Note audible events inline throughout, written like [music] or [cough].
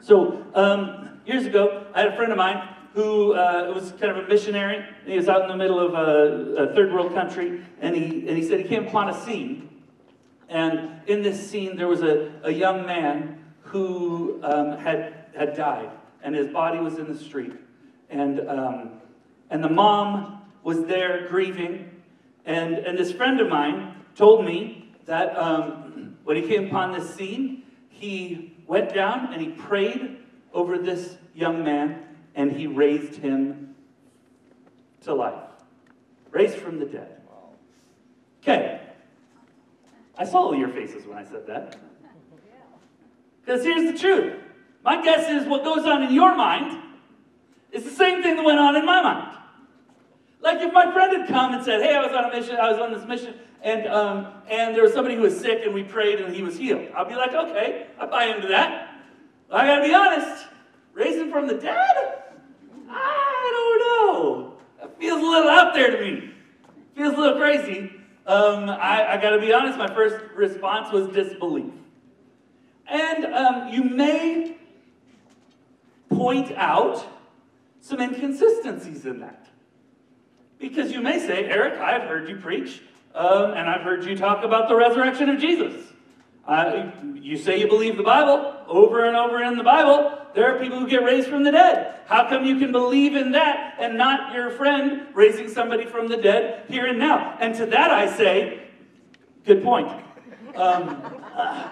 So, um, years ago, I had a friend of mine who uh, was kind of a missionary. And he was out in the middle of a, a third world country, and he, and he said he came upon a scene. And in this scene, there was a, a young man who um, had, had died, and his body was in the street. And, um, and the mom was there grieving. And, and this friend of mine told me that um, when he came upon this scene, he went down and he prayed over this young man and he raised him to life. Raised from the dead. Okay. I saw all your faces when I said that. Because here's the truth. My guess is what goes on in your mind is the same thing that went on in my mind. Like if my friend had come and said, "Hey, I was on a mission. I was on this mission, and um, and there was somebody who was sick, and we prayed, and he was healed." I'll be like, "Okay, I buy into that." I gotta be honest. Raising from the dead? I don't know. It feels a little out there to me. Feels a little crazy. Um, I, I got to be honest, my first response was disbelief. And um, you may point out some inconsistencies in that. Because you may say, Eric, I've heard you preach, um, and I've heard you talk about the resurrection of Jesus. Uh, you say you believe the Bible over and over in the Bible. There are people who get raised from the dead. How come you can believe in that and not your friend raising somebody from the dead here and now? And to that I say, good point. Um, uh,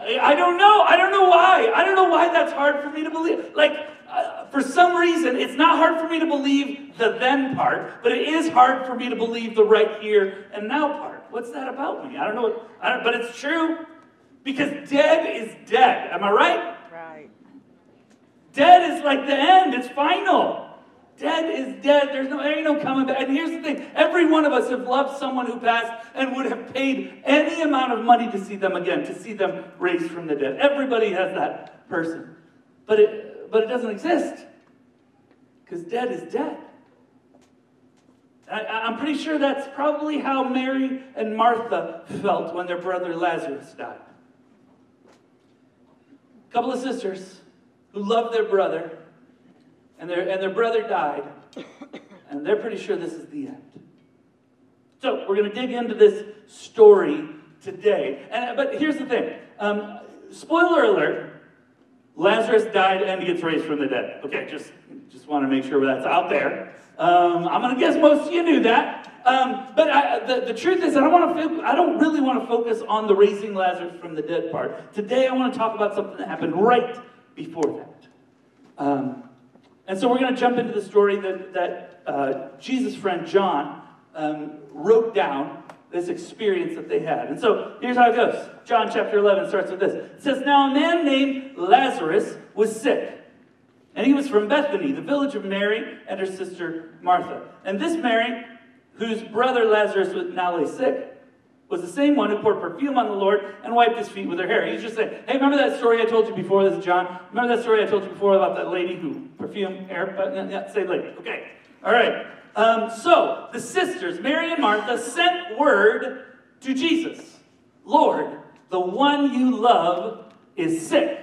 I don't know. I don't know why. I don't know why that's hard for me to believe. Like, uh, for some reason, it's not hard for me to believe the then part, but it is hard for me to believe the right here and now part. What's that about me? I don't know. What, I don't, but it's true because dead is dead. Am I right? Right. Dead is like the end, it's final. Dead is dead. There's no, there ain't no coming back. And here's the thing every one of us have loved someone who passed and would have paid any amount of money to see them again, to see them raised from the dead. Everybody has that person. But it, but it doesn't exist because dead is dead. I, I'm pretty sure that's probably how Mary and Martha felt when their brother Lazarus died. A couple of sisters who loved their brother, and their, and their brother died, and they're pretty sure this is the end. So we're going to dig into this story today. And, but here's the thing um, spoiler alert Lazarus died and gets raised from the dead. Okay, just, just want to make sure that's out there. Um, I'm going to guess most of you knew that. Um, but I, the, the truth is, I don't, want to, I don't really want to focus on the raising Lazarus from the dead part. Today, I want to talk about something that happened right before that. Um, and so we're going to jump into the story that, that uh, Jesus' friend John um, wrote down this experience that they had. And so here's how it goes John chapter 11 starts with this It says, Now a man named Lazarus was sick. And he was from Bethany, the village of Mary and her sister Martha. And this Mary, whose brother Lazarus was now lay sick, was the same one who poured perfume on the Lord and wiped his feet with her hair. He's just saying, hey, remember that story I told you before? This is John. Remember that story I told you before about that lady who perfumed hair? But, yeah, same lady. Okay. All right. Um, so the sisters, Mary and Martha, sent word to Jesus Lord, the one you love is sick.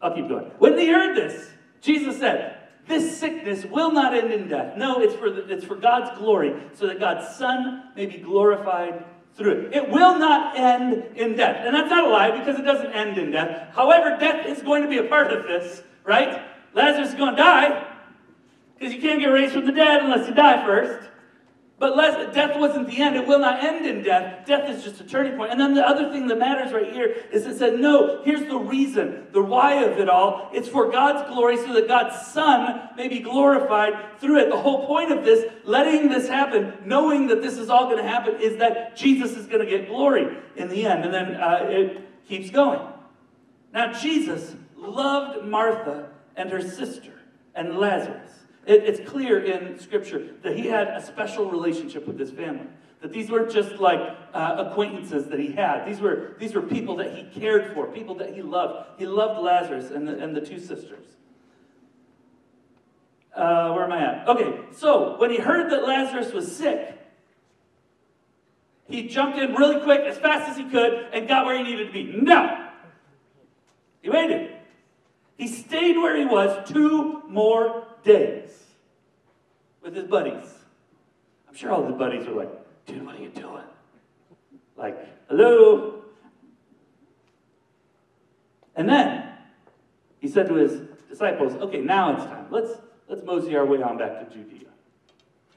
I'll keep going. When they heard this, Jesus said, this sickness will not end in death. No, it's for, the, it's for God's glory, so that God's Son may be glorified through it. It will not end in death. And that's not a lie because it doesn't end in death. However, death is going to be a part of this, right? Lazarus is going to die because you can't get raised from the dead unless you die first. But less, death wasn't the end. It will not end in death. Death is just a turning point. And then the other thing that matters right here is it said, no, here's the reason, the why of it all. It's for God's glory so that God's Son may be glorified through it. The whole point of this, letting this happen, knowing that this is all going to happen, is that Jesus is going to get glory in the end. And then uh, it keeps going. Now, Jesus loved Martha and her sister and Lazarus. It, it's clear in Scripture that he had a special relationship with his family. That these weren't just like uh, acquaintances that he had. These were, these were people that he cared for, people that he loved. He loved Lazarus and the, and the two sisters. Uh, where am I at? Okay, so when he heard that Lazarus was sick, he jumped in really quick, as fast as he could, and got where he needed to be. No! He waited. He stayed where he was two more days with his buddies. I'm sure all his buddies were like, dude, what are you doing? Like, hello? And then he said to his disciples, okay, now it's time. Let's, let's mosey our way on back to Judea.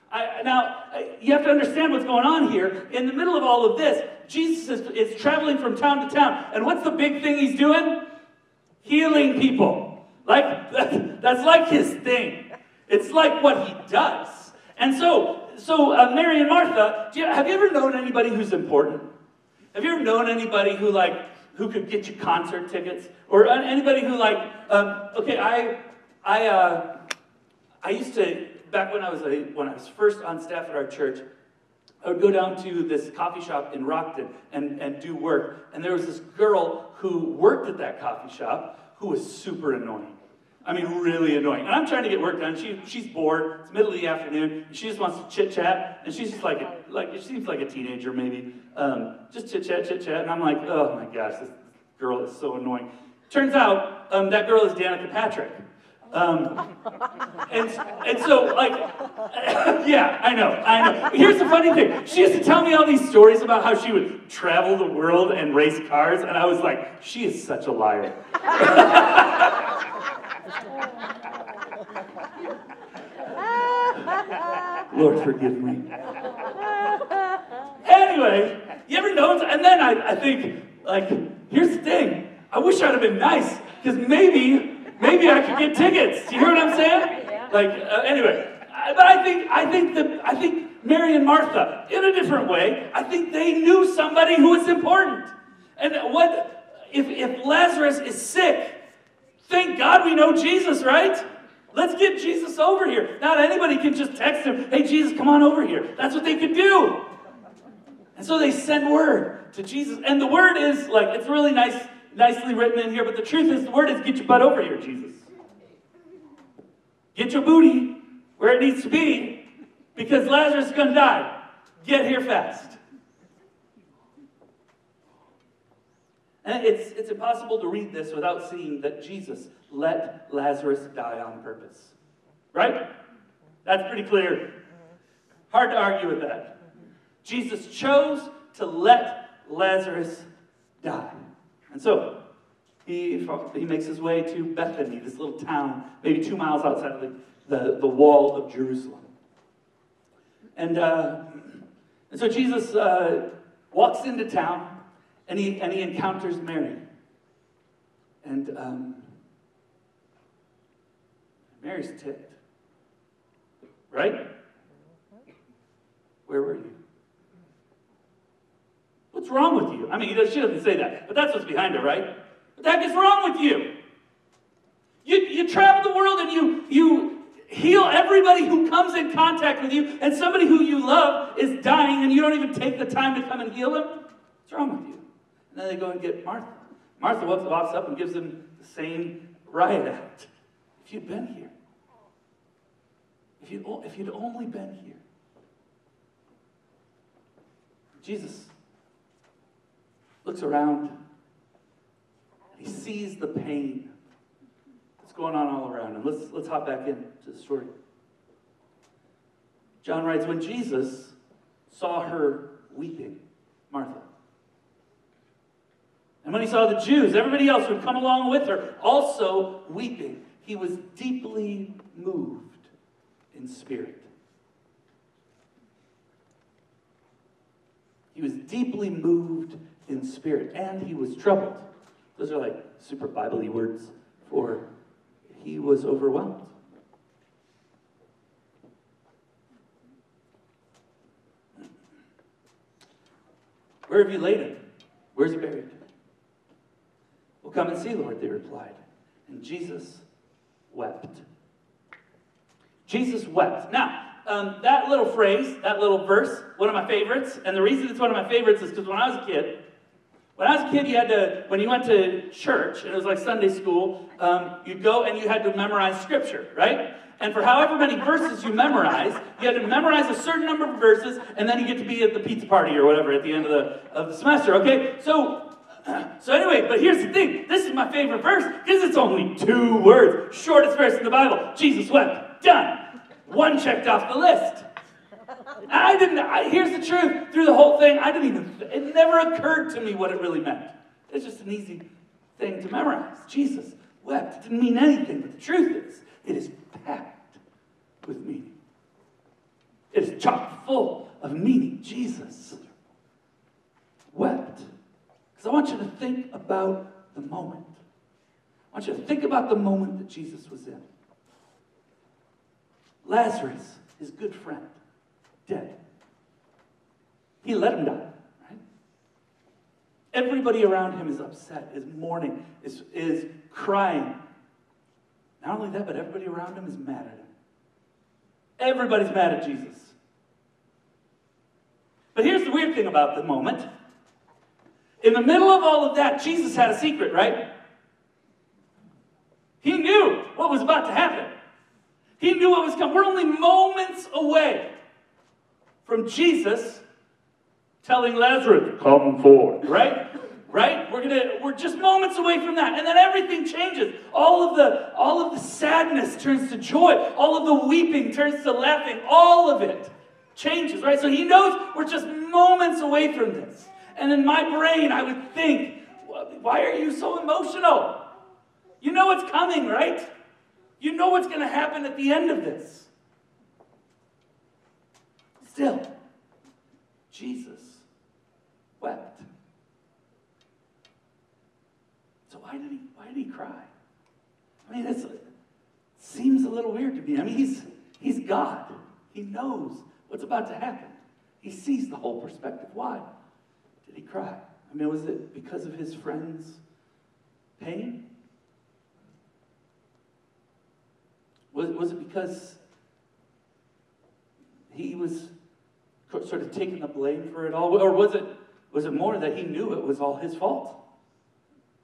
I, now, you have to understand what's going on here. In the middle of all of this, Jesus is, is traveling from town to town. And what's the big thing he's doing? Healing people. Like, that's like his thing. It's like what he does. And so, so uh, Mary and Martha, you, have you ever known anybody who's important? Have you ever known anybody who like who could get you concert tickets, or anybody who like, um, okay, I, I, uh, I used to back when I was a, when I was first on staff at our church. I would go down to this coffee shop in Rockton and, and do work. And there was this girl who worked at that coffee shop who was super annoying. I mean, really annoying. And I'm trying to get work done. She, she's bored. It's middle of the afternoon. she just wants to chit chat. And she's just like, a, like she seems like a teenager maybe. Um, just chit chat, chit chat. And I'm like, oh my gosh, this girl is so annoying. Turns out um, that girl is Danica Patrick. Um, and, and so, like, [laughs] yeah, I know, I know. Here's the funny thing. She used to tell me all these stories about how she would travel the world and race cars, and I was like, she is such a liar. [laughs] Lord, forgive me. Anyway, you ever know? And then I, I think, like, here's the thing. I wish I'd have been nice, because maybe, maybe I could get tickets. You hear what I'm saying? Like, uh, anyway. But I think, I think that, I think Mary and Martha, in a different way, I think they knew somebody who was important. And what, if, if Lazarus is sick, thank God we know Jesus, right? Let's get Jesus over here. Not anybody can just text him, hey, Jesus, come on over here. That's what they could do. And so they send word to Jesus. And the word is like, it's really nice, nicely written in here, but the truth is, the word is get your butt over here, Jesus. Get your booty where it needs to be because Lazarus is going to die. Get here fast. And it's, it's impossible to read this without seeing that Jesus let Lazarus die on purpose. Right? That's pretty clear. Hard to argue with that. Jesus chose to let Lazarus die. And so, he, he makes his way to Bethany, this little town, maybe two miles outside of the, the, the wall of Jerusalem. And, uh, and so Jesus uh, walks into town and he, and he encounters Mary. And um, Mary's ticked. Right? Where were you? What's wrong with you? I mean, she doesn't say that, but that's what's behind it, right? What the heck is wrong with you? You, you travel the world and you, you heal everybody who comes in contact with you, and somebody who you love is dying, and you don't even take the time to come and heal them? What's wrong with you? And then they go and get Martha. Martha walks up and gives them the same riot act. If you'd been here, if you'd, if you'd only been here, Jesus looks around. He sees the pain that's going on all around him. Let's, let's hop back into the story. John writes, when Jesus saw her weeping, Martha, and when he saw the Jews, everybody else who had come along with her, also weeping, he was deeply moved in spirit. He was deeply moved in spirit, and he was troubled. Those are like super Bible words for he was overwhelmed. Where have you laid him? Where's he buried? Well, come and see, Lord, they replied. And Jesus wept. Jesus wept. Now, um, that little phrase, that little verse, one of my favorites, and the reason it's one of my favorites is because when I was a kid, when I was a kid, you had to, when you went to church, and it was like Sunday school, um, you'd go and you had to memorize scripture, right? And for however many verses you memorize, you had to memorize a certain number of verses, and then you get to be at the pizza party or whatever at the end of the, of the semester, okay? So, so anyway, but here's the thing. This, is my favorite verse because it's only two words. Shortest verse in the Bible. Jesus wept. Done. One checked off the list. I didn't, I, here's the truth. Through the whole thing, I didn't even, it never occurred to me what it really meant. It's just an easy thing to memorize. Jesus wept. It didn't mean anything, but the truth is, it is packed with meaning. It is chock full of meaning. Jesus wept. Because I want you to think about the moment. I want you to think about the moment that Jesus was in. Lazarus, his good friend, dead. He let him die, right? Everybody around him is upset, is mourning, is, is crying. Not only that, but everybody around him is mad at him. Everybody's mad at Jesus. But here's the weird thing about the moment. In the middle of all of that, Jesus had a secret, right? He knew what was about to happen. He knew what was coming. We're only moments away from Jesus telling Lazarus, come forth, right? Right? We're gonna we're just moments away from that. And then everything changes. All of the all of the sadness turns to joy. All of the weeping turns to laughing. All of it changes, right? So he knows we're just moments away from this. And in my brain, I would think, why are you so emotional? You know what's coming, right? You know what's going to happen at the end of this. Still, Jesus wept. So why did he why did he cry? I mean, this seems a little weird to me. I mean, he's he's God. He knows what's about to happen. He sees the whole perspective. Why did he cry? I mean, was it because of his friend's pain? Was, was it because he was sort of taking the blame for it all? Or was it, was it more that he knew it was all his fault?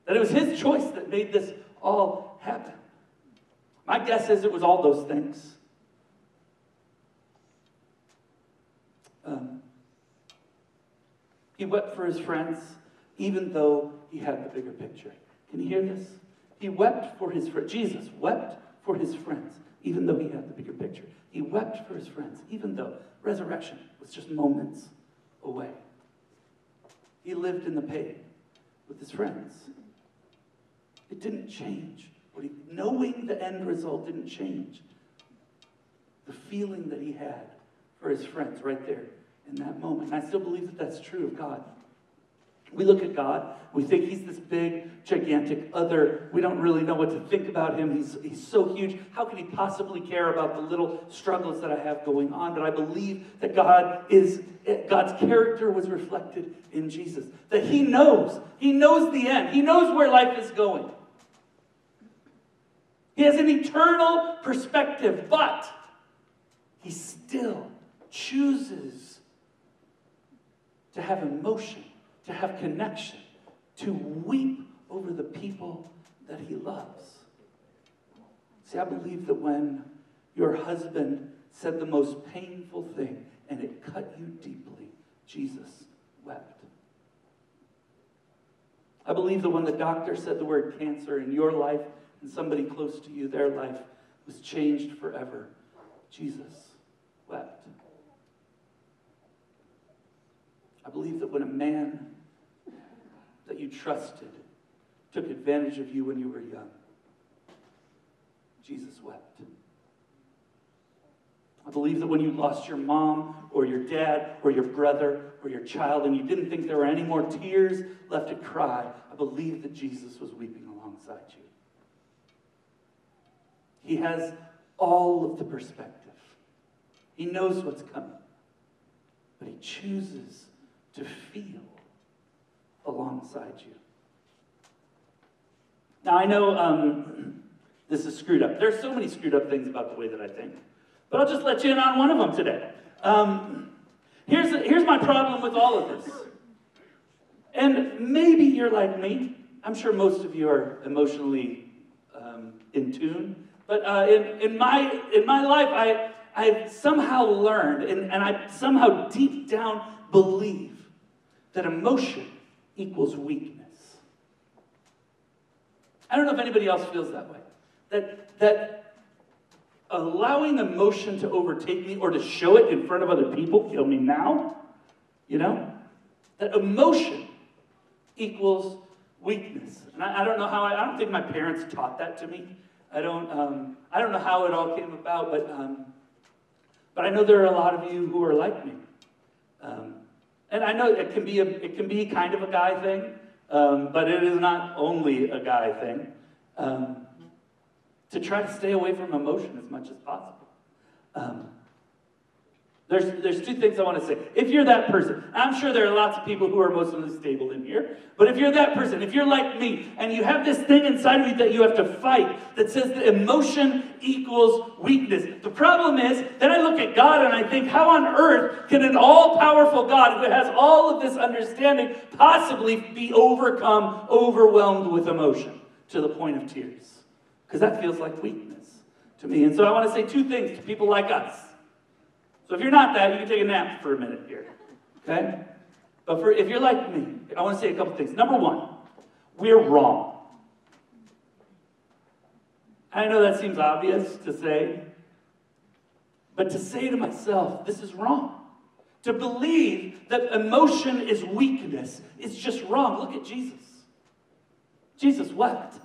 That it was his choice that made this all happen? My guess is it was all those things. Um, he wept for his friends, even though he had the bigger picture. Can you hear this? He wept for his friends. Jesus wept for his friends, even though he had the bigger picture. He wept for his friends, even though resurrection was just moments away. He lived in the pain with his friends. It didn't change. He, knowing the end result didn't change. The feeling that he had for his friends right there in that moment. And I still believe that that's true of God. We look at God, we think he's this big, gigantic other. We don't really know what to think about him. He's, he's so huge. How can he possibly care about the little struggles that I have going on? But I believe that God is, God's character was reflected in Jesus. That he knows, he knows the end, he knows where life is going. He has an eternal perspective, but he still chooses to have emotion to have connection, to weep over the people that he loves. See, I believe that when your husband said the most painful thing and it cut you deeply, Jesus wept. I believe that when the doctor said the word cancer in your life and somebody close to you, their life was changed forever, Jesus wept. I believe that when a man trusted took advantage of you when you were young. Jesus wept. I believe that when you lost your mom or your dad or your brother or your child and you didn't think there were any more tears left to cry, I believe that Jesus was weeping alongside you. He has all of the perspective. He knows what's coming. But he chooses to feel alongside you. Now, I know um, [clears throat] this is screwed up. There's so many screwed up things about the way that I think, but I'll just let you in on one of them today. Um, here's, here's my problem with all of this. And maybe you're like me. I'm sure most of you are emotionally um, in tune. But uh, in, in, my, in my life, I, I've somehow learned, and, and I somehow deep down believe that emotion equals weakness. I don't know if anybody else feels that way. That, that allowing emotion to overtake me or to show it in front of other people, kill me now, you know? That emotion equals weakness. And I, I don't know how, I, I, don't think my parents taught that to me. I don't, um, I don't know how it all came about, but, um, but I know there are a lot of you who are like me. Um, and I know it can be a, it can be kind of a guy thing, um, but it is not only a guy thing. Um, to try to stay away from emotion as much as possible. Um, there's, there's two things I want to say. If you're that person, I'm sure there are lots of people who are emotionally stable in here, but if you're that person, if you're like me, and you have this thing inside of you that you have to fight that says that emotion equals weakness, the problem is, then I look at God and I think, how on earth can an all powerful God who has all of this understanding possibly be overcome, overwhelmed with emotion to the point of tears? Because that feels like weakness to me. And so I want to say two things to people like us. So if you're not that, you can take a nap for a minute here. Okay? But for if you're like me, I want to say a couple things. Number one, we're wrong. I know that seems obvious to say, but to say to myself, this is wrong. To believe that emotion is weakness is just wrong. Look at Jesus. Jesus wept.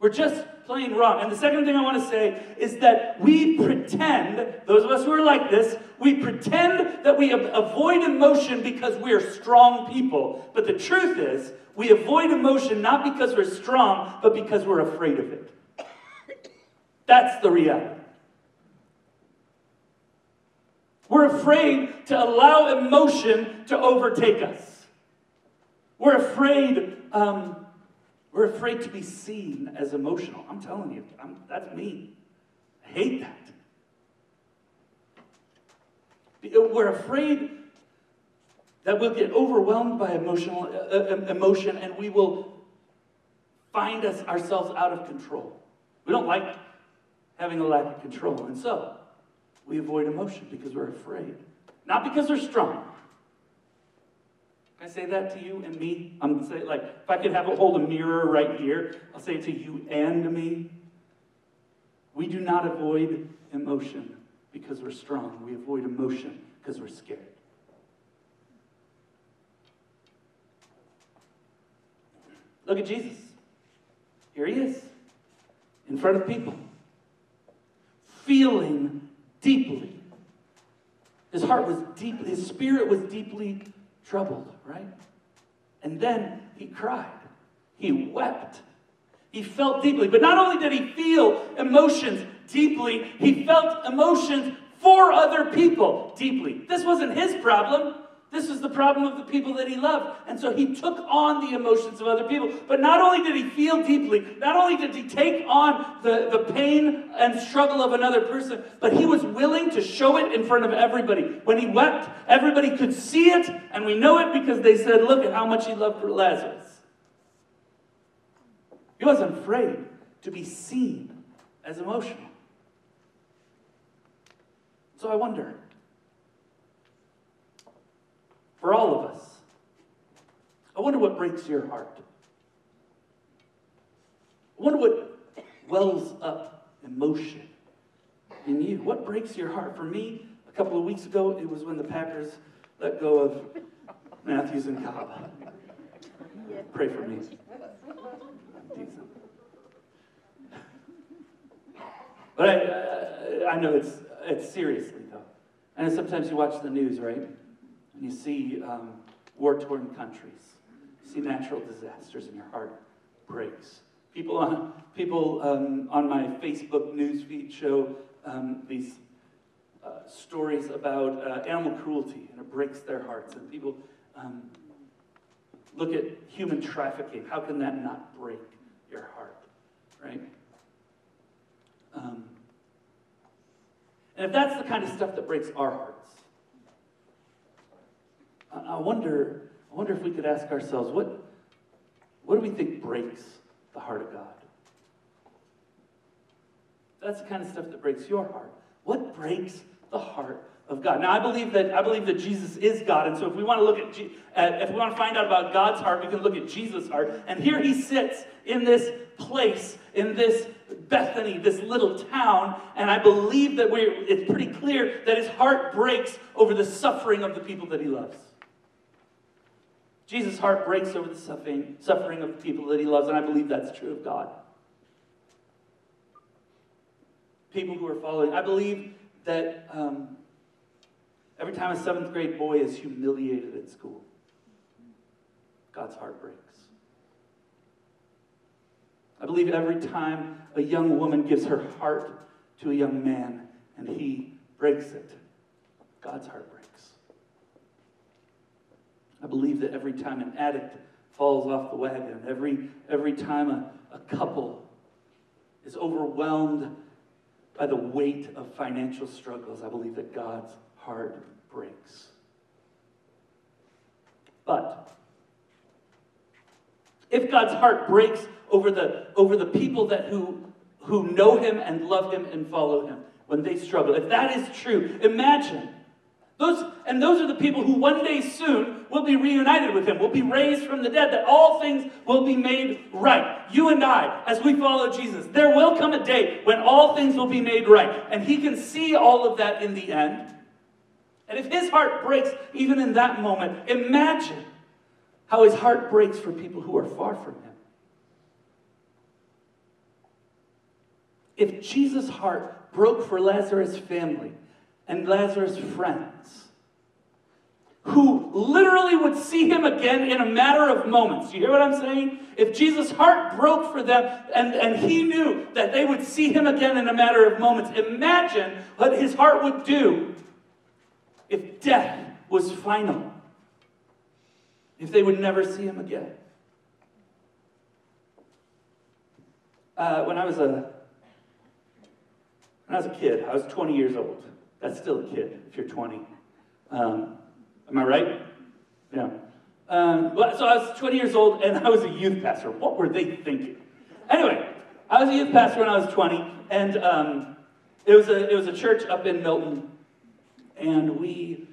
We're just plain wrong. And the second thing I want to say is that we pretend, those of us who are like this, we pretend that we avoid emotion because we are strong people. But the truth is, we avoid emotion not because we're strong, but because we're afraid of it. That's the reality. We're afraid to allow emotion to overtake us. We're afraid um, we're afraid to be seen as emotional. I'm telling you, I'm, that's me. I hate that. We're afraid that we'll get overwhelmed by emotional uh, uh, emotion and we will find us ourselves out of control. We don't like having a lack of control, and so we avoid emotion because we're afraid, not because we're strong. I say that to you and me? I'm say like if I could have a hold a mirror right here, I'll say it to you and me. We do not avoid emotion because we're strong. We avoid emotion because we're scared. Look at Jesus. Here he is, in front of people, feeling deeply. His heart was deep, his spirit was deeply troubled, right? And then he cried. He wept. He felt deeply. But not only did he feel emotions deeply, he felt emotions for other people deeply. This wasn't his problem. This was the problem of the people that he loved. And so he took on the emotions of other people. But not only did he feel deeply, not only did he take on the, the pain and struggle of another person, but he was willing to show it in front of everybody. When he wept, everybody could see it, and we know it because they said, Look at how much he loved Lazarus. He wasn't afraid to be seen as emotional. So I wonder for all of us. I wonder what breaks your heart. I wonder what wells up emotion in you. What breaks your heart? For me, a couple of weeks ago, it was when the Packers let go of Matthews and Cobb. Pray for me. But I, I, know it's, it's seriously, though. And sometimes you watch the news, right? and you see um, war torn countries, see natural disasters, and your heart breaks. People on, people, um, on my Facebook newsfeed show um, these uh, stories about uh, animal cruelty, and it breaks their hearts. And people um, look at human trafficking. How can that not break your heart, right? Um, and if that's the kind of stuff that breaks our hearts, I wonder, I wonder if we could ask ourselves, what, what do we think breaks the heart of God? That's the kind of stuff that breaks your heart. What breaks the heart of God. Now, I believe that I believe that Jesus is God, and so if we want to look at, at if we want to find out about God's heart, we can look at Jesus' heart. And here he sits in this place, in this Bethany, this little town, and I believe that we're, it's pretty clear that his heart breaks over the suffering of the people that he loves. Jesus' heart breaks over the suffering, suffering of the people that he loves, and I believe that's true of God. People who are following. I believe that um, every time a seventh grade boy is humiliated at school, God's heart breaks. I believe every time a young woman gives her heart to a young man and he breaks it, God's heart breaks. I believe that every time an addict falls off the wagon, every, every time a, a couple is overwhelmed by the weight of financial struggles, I believe that God's heart breaks. But if God's heart breaks over the, over the people that who, who know him and love him and follow him when they struggle, if that is true, imagine those, and those are the people who one day soon will be reunited with him, will be raised from the dead, that all things will be made right. You and I, as we follow Jesus, there will come a day when all things will be made right. And he can see all of that in the end. And if his heart breaks even in that moment, imagine how his heart breaks for people who are far from him. If Jesus' heart broke for Lazarus' family, and Lazarus' friends who literally would see him again in a matter of moments. You hear what I'm saying? If Jesus' heart broke for them and, and he knew that they would see him again in a matter of moments, imagine what his heart would do if death was final, if they would never see him again. Uh, when I was a when I was a kid, I was 20 years old. That's still a kid if you're 20. Um, am I right? Yeah. Um, so I was 20 years old and I was a youth pastor. What were they thinking? Anyway, I was a youth pastor when I was 20, and um, it was a it was a church up in Milton, and we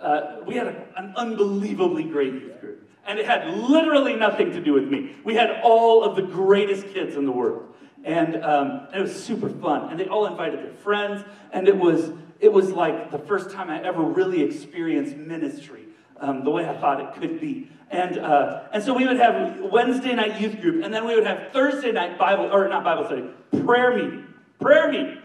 uh, we had a, an unbelievably great youth group, and it had literally nothing to do with me. We had all of the greatest kids in the world, and, um, and it was super fun. And they all invited their friends, and it was it was like the first time I ever really experienced ministry um, the way I thought it could be. And, uh, and so we would have Wednesday night youth group, and then we would have Thursday night Bible, or not Bible study, prayer meeting. Prayer meeting.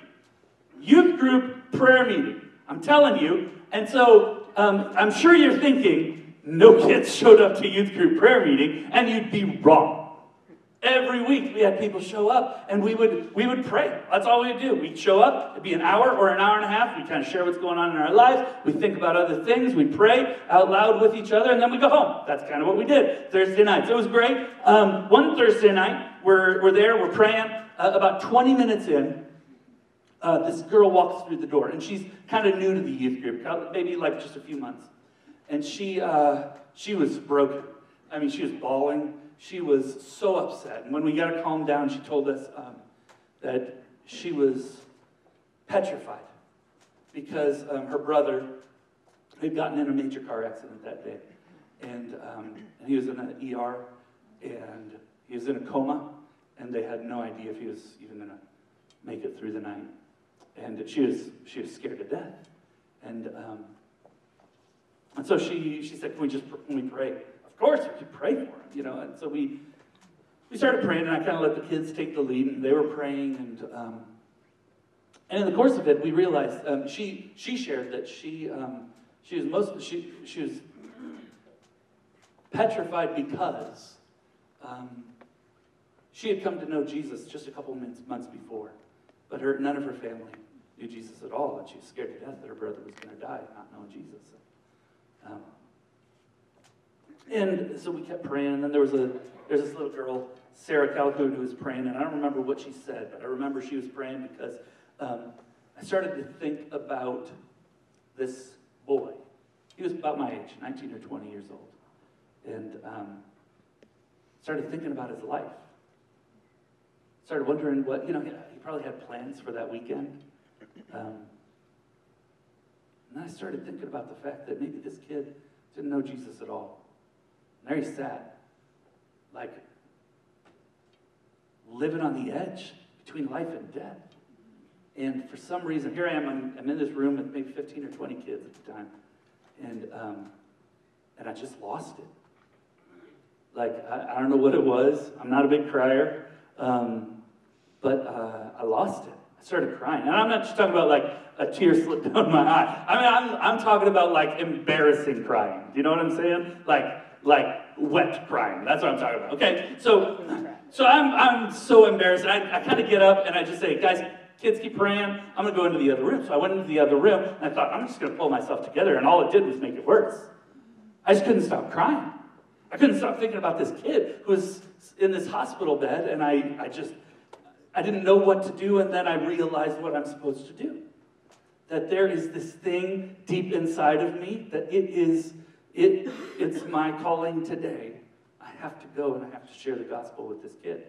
Youth group prayer meeting. I'm telling you. And so um, I'm sure you're thinking, no kids showed up to youth group prayer meeting, and you'd be wrong. Every week we had people show up and we would we would pray. That's all we would do. We'd show up, it'd be an hour or an hour and a half. We'd kind of share what's going on in our lives. We'd think about other things. We'd pray out loud with each other, and then we go home. That's kind of what we did Thursday nights. It was great. Um, one Thursday night, we're, we're there, we're praying. Uh, about 20 minutes in, uh, this girl walks through the door, and she's kind of new to the youth group, maybe like just a few months. And she, uh, she was broken. I mean, she was bawling she was so upset. And when we got her calmed down, she told us um, that she was petrified because um, her brother had gotten in a major car accident that day. And, um, and he was in an ER and he was in a coma, and they had no idea if he was even going to make it through the night. And she was, she was scared to death. And, um, and so she, she said, Can we just can we pray? Course, you could pray for him, you know. And so we we started praying, and I kind of let the kids take the lead, and they were praying, and um, and in the course of it, we realized um, she she shared that she um, she was most she she was petrified because um, she had come to know Jesus just a couple months months before, but her none of her family knew Jesus at all, and she was scared to death that her brother was going to die not knowing Jesus. And so we kept praying, and then there was a there's this little girl, Sarah Calhoun, who was praying, and I don't remember what she said, but I remember she was praying because um, I started to think about this boy. He was about my age, 19 or 20 years old, and um, started thinking about his life. Started wondering what you know. He probably had plans for that weekend. Um, And then I started thinking about the fact that maybe this kid didn't know Jesus at all. He sat, like living on the edge between life and death. And for some reason, here I am, I'm, I'm in this room with maybe 15 or 20 kids at the time. And, um, and I just lost it. Like, I, I, don't know what it was. I'm not a big crier. Um, but uh, I lost it. I started crying. And I'm not just talking about like a tear [laughs] slipped down my eye. I mean, I'm, I'm talking about like embarrassing crying. Do you know what I'm saying? Like, like wet crying. That's what I'm talking about. Okay, so so I'm I'm so embarrassed. I, I kind of get up and I just say, guys, kids keep praying. I'm gonna go into the other room. So I went into the other room and I thought I'm just gonna pull myself together. And all it did was make it worse. I just couldn't stop crying. I couldn't stop thinking about this kid who was in this hospital bed, and I, I just I didn't know what to do, and then I realized what I'm supposed to do. That there is this thing deep inside of me that it is it, it's my calling today. I have to go and I have to share the gospel with this kid.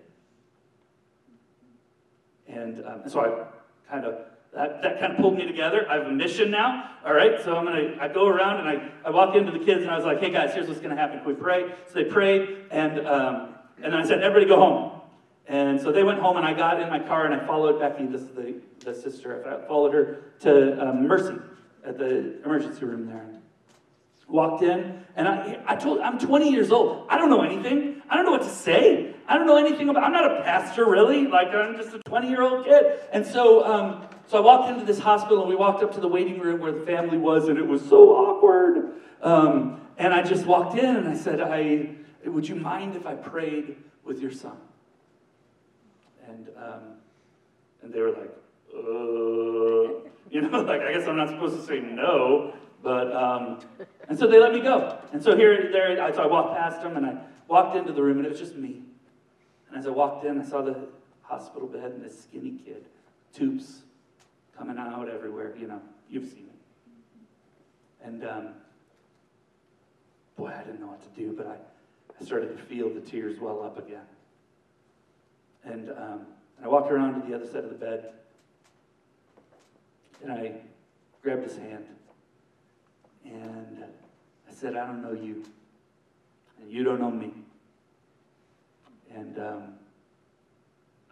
And um, so I kind of, that, that kind of pulled me together. I have a mission now. All right, so I'm gonna, I go around and I, I walk into the kids and I was like, hey guys, here's what's gonna happen. Can we pray? So they prayed and, um, and I said, everybody go home. And so they went home and I got in my car and I followed Becky, this is the, the sister, I followed her to um, Mercy at the emergency room there walked in, and I, I told, I'm 20 years old. I don't know anything. I don't know what to say. I don't know anything about, I'm not a pastor really. Like, I'm just a 20 year old kid. And so, um, so I walked into this hospital, and we walked up to the waiting room where the family was, and it was so awkward. Um, and I just walked in, and I said, I, would you mind if I prayed with your son? And, um, and they were like, uh, [laughs] you know, like, I guess I'm not supposed to say no. But, um, and so they let me go. And so here, there, so I walked past them and I walked into the room and it was just me. And as I walked in, I saw the hospital bed and this skinny kid, tubes coming out everywhere. You know, you've seen it. And um, boy, I didn't know what to do, but I, I started to feel the tears well up again. And, um, and I walked around to the other side of the bed and I grabbed his hand. And I said, I don't know you. And you don't know me. And um,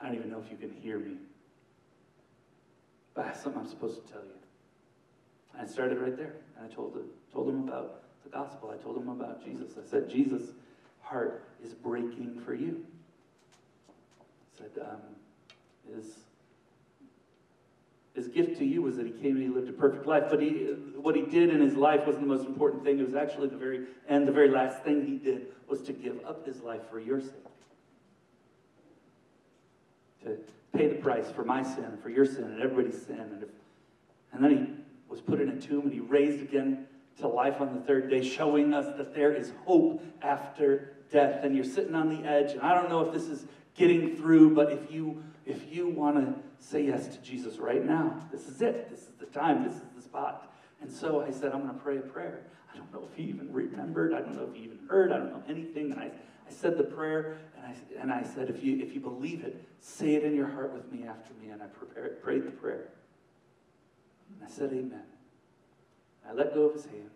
I don't even know if you can hear me. But I have something I'm supposed to tell you. And I started right there. And I told, him, told him about the gospel. I told him about Jesus. I said, Jesus' heart is breaking for you. I said, um, is his gift to you was that he came and he lived a perfect life. But he, what he did in his life wasn't the most important thing. It was actually the very end, the very last thing he did was to give up his life for your sake. To pay the price for my sin, for your sin, and everybody's sin. And, if, and then he was put in a tomb and he raised again to life on the third day, showing us that there is hope after death. And you're sitting on the edge. And I don't know if this is getting through, but if you if you want to say yes to Jesus right now, this is it. This is the time. This is the spot. And so I said, I'm going to pray a prayer. I don't know if he even remembered. I don't know if he even heard. I don't know anything. And I, I said the prayer, and I, and I said, if you, if you believe it, say it in your heart with me after me. And I prepared, prayed the prayer. And I said, Amen. I let go of his hand,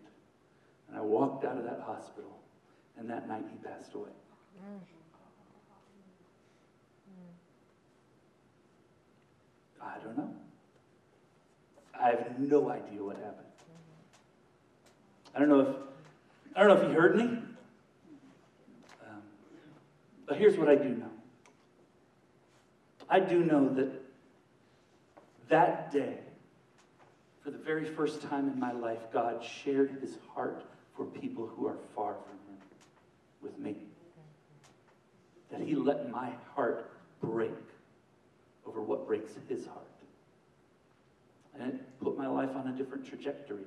and I walked out of that hospital, and that night he passed away. Mm. I don't know. I have no idea what happened. I don't know if I don't know if he heard me. Um, but here's what I do know. I do know that that day, for the very first time in my life, God shared his heart for people who are far from him with me. That he let my heart break over what breaks his heart. And it put my life on a different trajectory.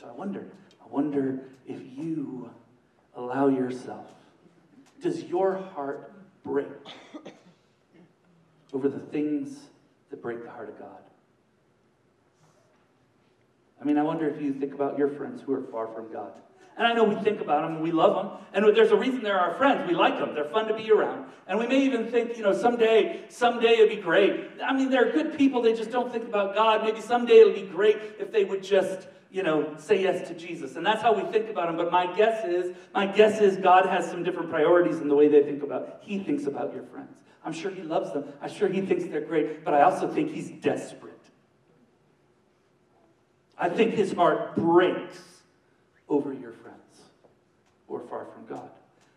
So I wonder, I wonder if you allow yourself, does your heart break over the things that break the heart of God? I mean, I wonder if you think about your friends who are far from God. And I know we think about them and we love them. And there's a reason they're our friends. We like them. They're fun to be around. And we may even think, you know, someday, someday it'd be great. I mean, they're good people. They just don't think about God. Maybe someday it'll be great if they would just, you know, say yes to Jesus. And that's how we think about them. But my guess is, my guess is God has some different priorities in the way they think about, he thinks about your friends. I'm sure he loves them. I'm sure he thinks they're great. But I also think he's desperate. I think his heart breaks over your friends are far from God.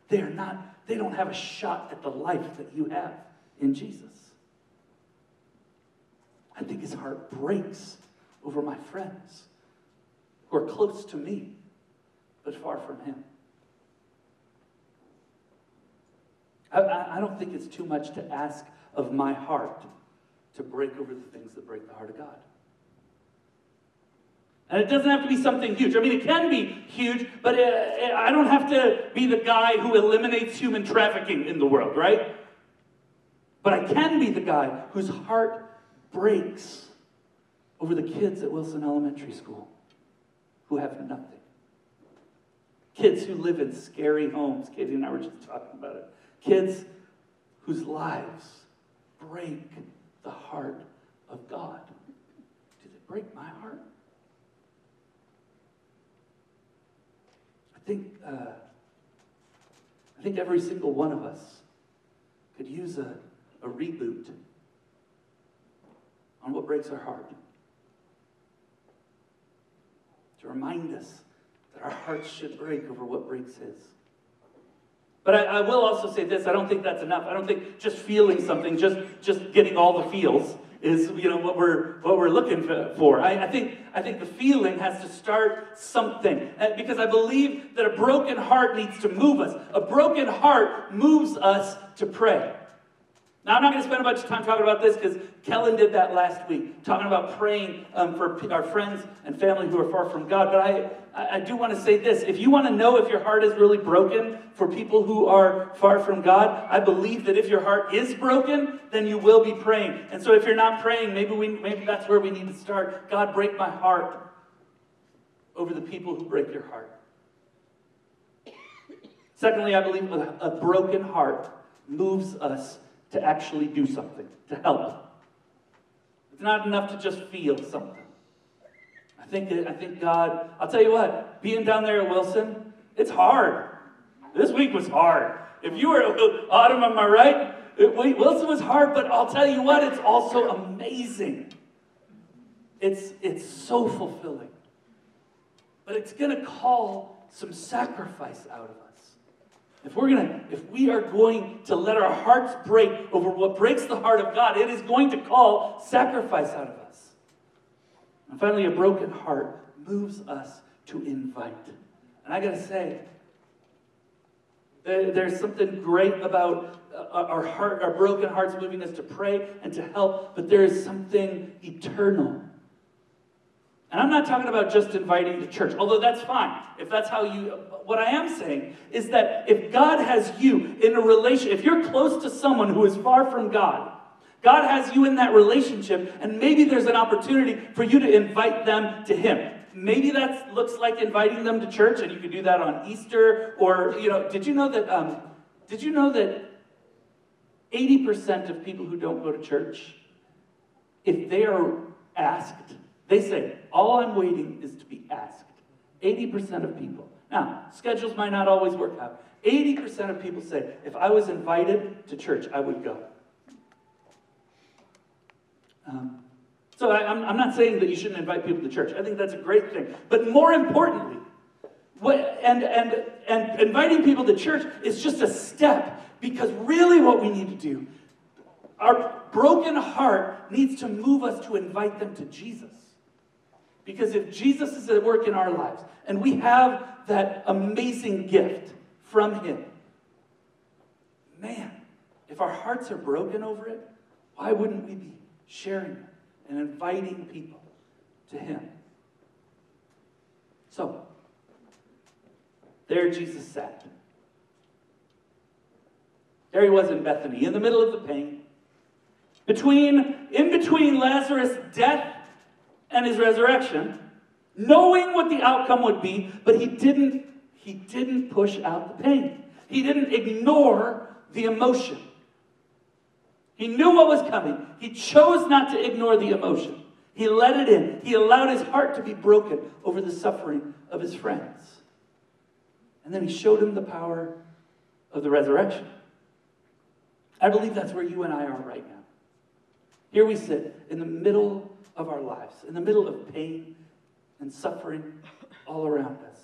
They are not, they don't have a shot at the life that you have in Jesus. I think his heart breaks over my friends who are close to me, but far from him. I, I, don't think it's too much to ask of my heart to break over the things that break the heart of God. And it doesn't have to be something huge. I mean, it can be huge, but uh, uh, I don't have to be the guy who eliminates human trafficking in the world, right? But I can be the guy whose heart breaks over the kids at Wilson Elementary School who have nothing. Kids who live in scary homes. Katie and I were just talking about it. Kids whose lives break the heart of God. Do it break my heart? Think, uh, I think every single one of us could use a, a reboot on what breaks our heart. To remind us that our hearts should break over what breaks His. But I, I, will also say this I don't think that's enough. I don't think just feeling something, just, just getting all the feels, is you know what we're what we're looking for. I, I, think I think the feeling has to start something uh, because I believe that a broken heart needs to move us. A broken heart moves us to pray. Now, I'm not going to spend a bunch of time talking about this because Kellen did that last week, talking about praying um, for our friends and family who are far from God. But I, I do want to say this. If you want to know if your heart is really broken for people who are far from God, I believe that if your heart is broken, then you will be praying. And so if you're not praying, maybe, we, maybe that's where we need to start. God, break my heart over the people who break your heart. Secondly, I believe a, a broken heart moves us to actually do something, to help. It's not enough to just feel something. I think, I think God, I'll tell you what, being down there at Wilson, it's hard. This week was hard. If you were uh, Autumn, am I right? It, Wilson was hard, but I'll tell you what, it's also amazing. It's, it's so fulfilling. But it's going to call some sacrifice out of us. If we're gonna, if we are going to let our hearts break over what breaks the heart of God, it is going to call sacrifice out of us. And finally, a broken heart moves us to invite. And I gotta say, there's something great about uh, our heart, our broken hearts moving us to pray and to help, but there is something eternal and I'm not talking about just inviting to church, although that's fine. If that's how you, what I am saying is that if God has you in a relation, if you're close to someone who is far from God, God has you in that relationship, and maybe there's an opportunity for you to invite them to Him. Maybe that looks like inviting them to church, and you could do that on Easter, or you know, did you know that? Um, did you know that 80% of people who don't go to church, if they are asked they say, all I'm waiting is to be asked. 80% of people. Now, schedules might not always work out. 80% of people say, if I was invited to church, I would go. Um, so I, am not saying that you shouldn't invite people to church. I think that's a great thing. But more importantly, what, and, and, and inviting people to church is just a step because really what we need to do, our broken heart needs to move us to invite them to Jesus. Because if Jesus is at work in our lives and we have that amazing gift from Him, man, if our hearts are broken over it, why wouldn't we be sharing it and inviting people to Him? So, there Jesus sat. There he was in Bethany, in the middle of the pain. Between, in between Lazarus' death and his resurrection, knowing what the outcome would be, but he didn't He didn't push out the pain. He didn't ignore the emotion. He knew what was coming. He chose not to ignore the emotion. He let it in. He allowed his heart to be broken over the suffering of his friends. And then he showed him the power of the resurrection. I believe that's where you and I are right now. Here we sit in the middle of our lives, in the middle of pain and suffering all around us.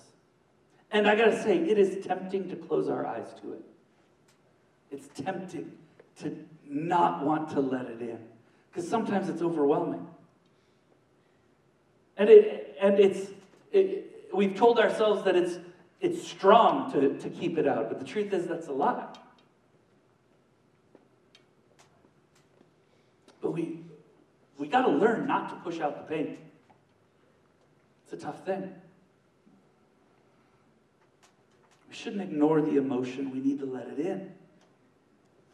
And I got to say, it is tempting to close our eyes to it. It's tempting to not want to let it in because sometimes it's overwhelming. And, it, and it's, it, we've told ourselves that it's, it's strong to, to keep it out, but the truth is that's a lie. But we, we got to learn not to push out the pain. It's a tough thing. We shouldn't ignore the emotion. We need to let it in.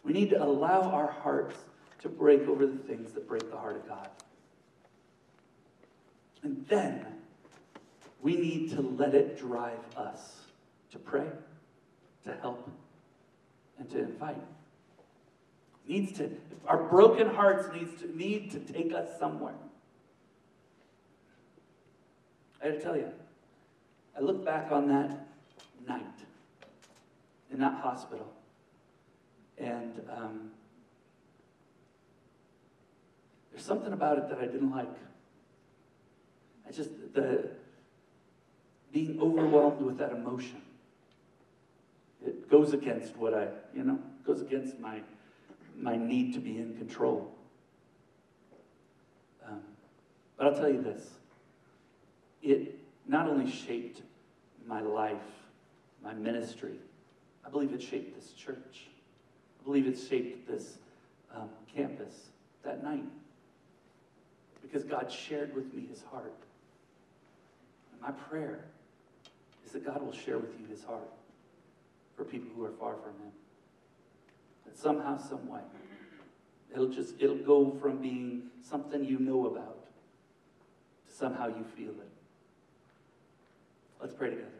We need to allow our hearts to break over the things that break the heart of God. And then we need to let it drive us to pray, to help, and to invite. Needs to, our broken hearts needs to need to take us somewhere. I gotta tell you, I look back on that night in that hospital, and um, there's something about it that I didn't like. I just the being overwhelmed with that emotion. It goes against what I, you know, goes against my my need to be in control. Um, but I'll tell you this: it not only shaped my life, my ministry. I believe it shaped this church. I believe it shaped this um, campus that night because God shared with me his heart. And my prayer is that God will share with you his heart for people who are far from him. Somehow, some way, it'll just it'll go from being something you know about to somehow you feel it. Let's pray together.